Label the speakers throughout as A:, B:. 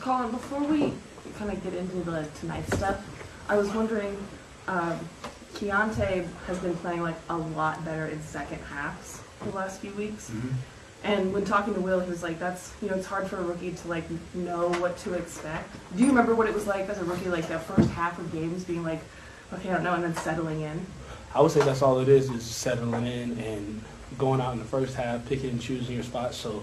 A: Collin, before we kind of get into the tonight stuff, I was wondering, um, Keyonte has been playing like a lot better in second halves the last few weeks. And when talking to Will, he was like, "That's you know, it's hard for a rookie to like know what to expect." Do you remember what it was like as a rookie, like that first half of games, being like, "Okay, I don't know," and then settling in?
B: I would say that's all it is, is settling in and going out in the first half, picking and choosing your spots so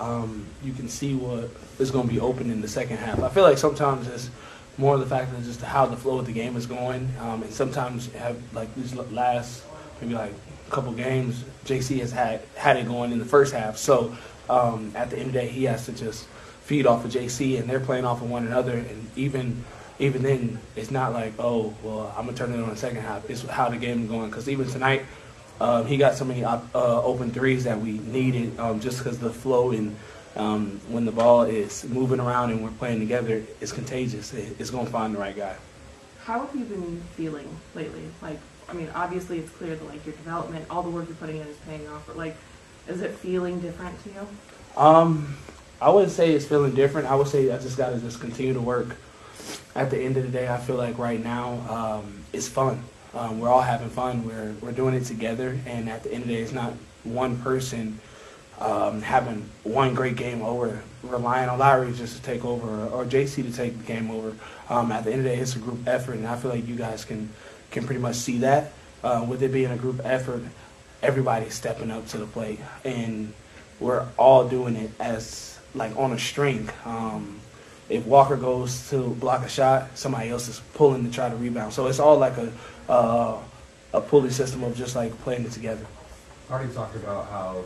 B: um, you can see what is going to be open in the second half. I feel like sometimes it's more the fact of just how the flow of the game is going. Um, and sometimes have like these last maybe like a couple games, JC has had, had it going in the first half. So um, at the end of the day, he has to just feed off of JC and they're playing off of one another. And even even then, it's not like, oh, well, I'm to turn it on the second half. It's how the game is going. Because even tonight, um, he got so many uh, open threes that we needed um, just because the flow and um, when the ball is moving around and we're playing together, it's contagious. It, it's going to find the right guy.
A: How have you been feeling lately? Like, I mean, obviously it's clear that like your development, all the work you're putting in is paying off. But like, is it feeling different to you?
B: Um, I wouldn't say it's feeling different. I would say I just got to just continue to work. At the end of the day, I feel like right now um, it's fun. Um, we're all having fun. We're we're doing it together, and at the end of the day, it's not one person um, having one great game over relying on Lauri just to take over or, or JC to take the game over. Um, at the end of the day, it's a group effort, and I feel like you guys can can pretty much see that. Uh, with it being a group effort, everybody's stepping up to the plate, and we're all doing it as like on a string. Um, if Walker goes to block a shot, somebody else is pulling to try to rebound. So it's all like a uh, a pulley system of just like playing it together.
C: Hardy talked about how,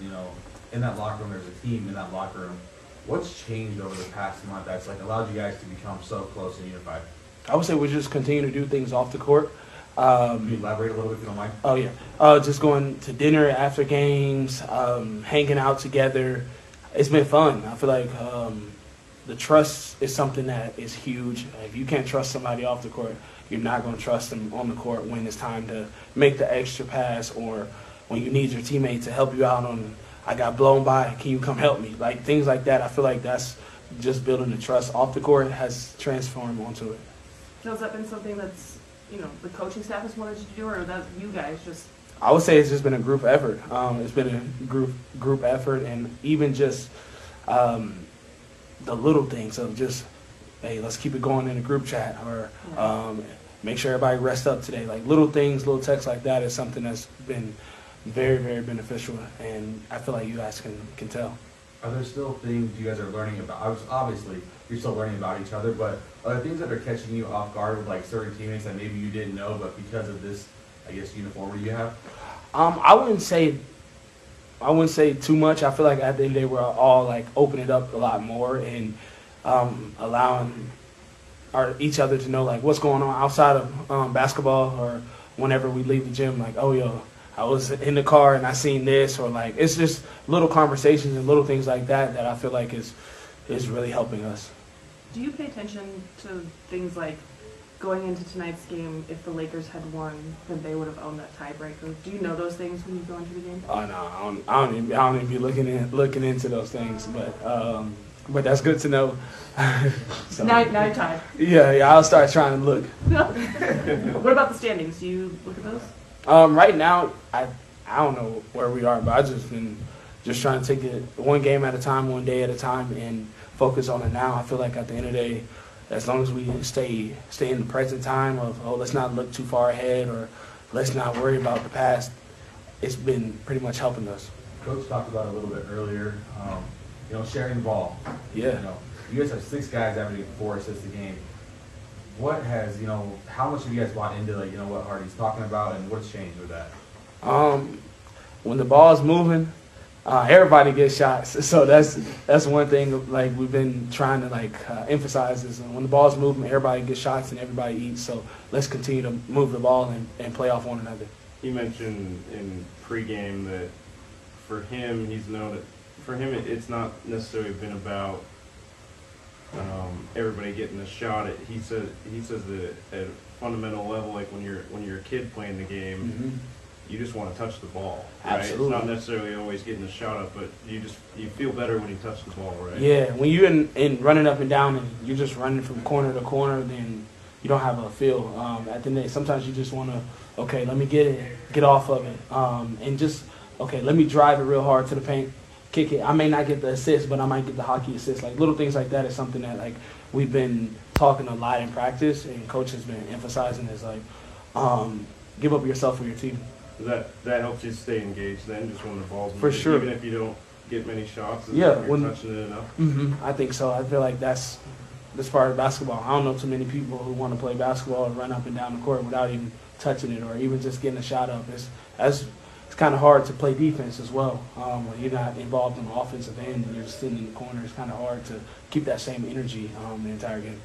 C: you know, in that locker room, there's a team in that locker room. What's changed over the past month that's like allowed you guys to become so close and unified?
B: I would say we just continue to do things off the court.
C: Can you elaborate a little bit if you don't mind?
B: Oh yeah, uh, just going to dinner after games, um, hanging out together. It's been fun. I feel like um, the trust is something that is huge. If you can't trust somebody off the court, you're not going to trust them on the court when it's time to make the extra pass or when you need your teammate to help you out on. I got blown by. Can you come help me? Like things like that. I feel like that's just building the trust off the court has transformed onto it.
A: Has that been something that's you know the coaching staff has wanted you to do, or that you guys just?
B: I would say it's just been a group effort. Um, it's been a group group effort, and even just um, the little things of just, hey, let's keep it going in a group chat, or um, make sure everybody rest up today. Like little things, little texts like that is something that's been very very beneficial, and I feel like you guys can can tell.
C: Are there still things you guys are learning about? I was obviously you're still learning about each other, but are there things that are catching you off guard with like certain teammates that maybe you didn't know, but because of this, I guess uniformity you have?
B: Um, I wouldn't say I wouldn't say too much. I feel like at the end of the day, we're all like opening up a lot more and um, allowing our each other to know like what's going on outside of um, basketball or whenever we leave the gym. Like, oh yo, I was in the car and I seen this, or like it's just little conversations and little things like that that I feel like is is really helping us.
A: Do you pay attention to things like going into tonight's game? If the Lakers had won, then they would have owned that tiebreaker. Do you know those things when you go into the game?
B: Oh no, I don't, I don't, even, I don't even be looking in, looking into those things, but um, but that's good to know. So,
A: night now you're
B: yeah, yeah, I'll start trying to look.
A: what about the standings? Do you look at those?
B: Um, right now, I I don't know where we are, but I just been just trying to take it one game at a time, one day at a time, and focus on it now. I feel like at the end of the day, as long as we stay stay in the present time of oh let's not look too far ahead or let's not worry about the past, it's been pretty much helping us.
C: Coach talked about a little bit earlier. Um, you know, sharing the ball.
B: Yeah.
C: You know, you guys have six guys averaging four assists a game. What has you know? How much have you guys bought into like you know what Hardy's talking about, and what's changed with that?
B: Um, when the ball's moving, uh, everybody gets shots. So that's that's one thing like we've been trying to like uh, emphasize is when the ball's moving, everybody gets shots and everybody eats. So let's continue to move the ball and, and play off one another.
D: He mentioned in pregame that for him, he's known it. For him, it, it's not necessarily been about um, everybody getting a shot. At he said he says that at a fundamental level, like when you're when you're a kid playing the game, you just want to touch the ball, right?
B: Absolutely.
D: It's not necessarily always getting the shot up, but you just you feel better when you touch the ball, right?
B: Yeah, when you're in, in running up and down and you're just running from corner to corner, then you don't have a feel. Um, at the end, of the day, sometimes you just want to, okay, let me get it, get off of it, um, and just okay, let me drive it real hard to the paint, kick it. I may not get the assist, but I might get the hockey assist. Like little things like that is something that like we've been talking a lot in practice, and coach has been emphasizing is like, um, give up yourself for your team.
D: That that helps you stay engaged then, just when the ball's
B: For
D: moving,
B: sure.
D: even if you don't get many shots.
B: Yeah,
D: you're
B: when-
D: touching it enough.
B: hmm I think so. I feel like that's that's part of basketball. I don't know too many people who want to play basketball and run up and down the court without even touching it or even just getting a shot up. It's that's it's kind of hard to play defense as well um, when you're not involved in the offensive end and you're just sitting in the corner. It's kind of hard to keep that same energy um, the entire game.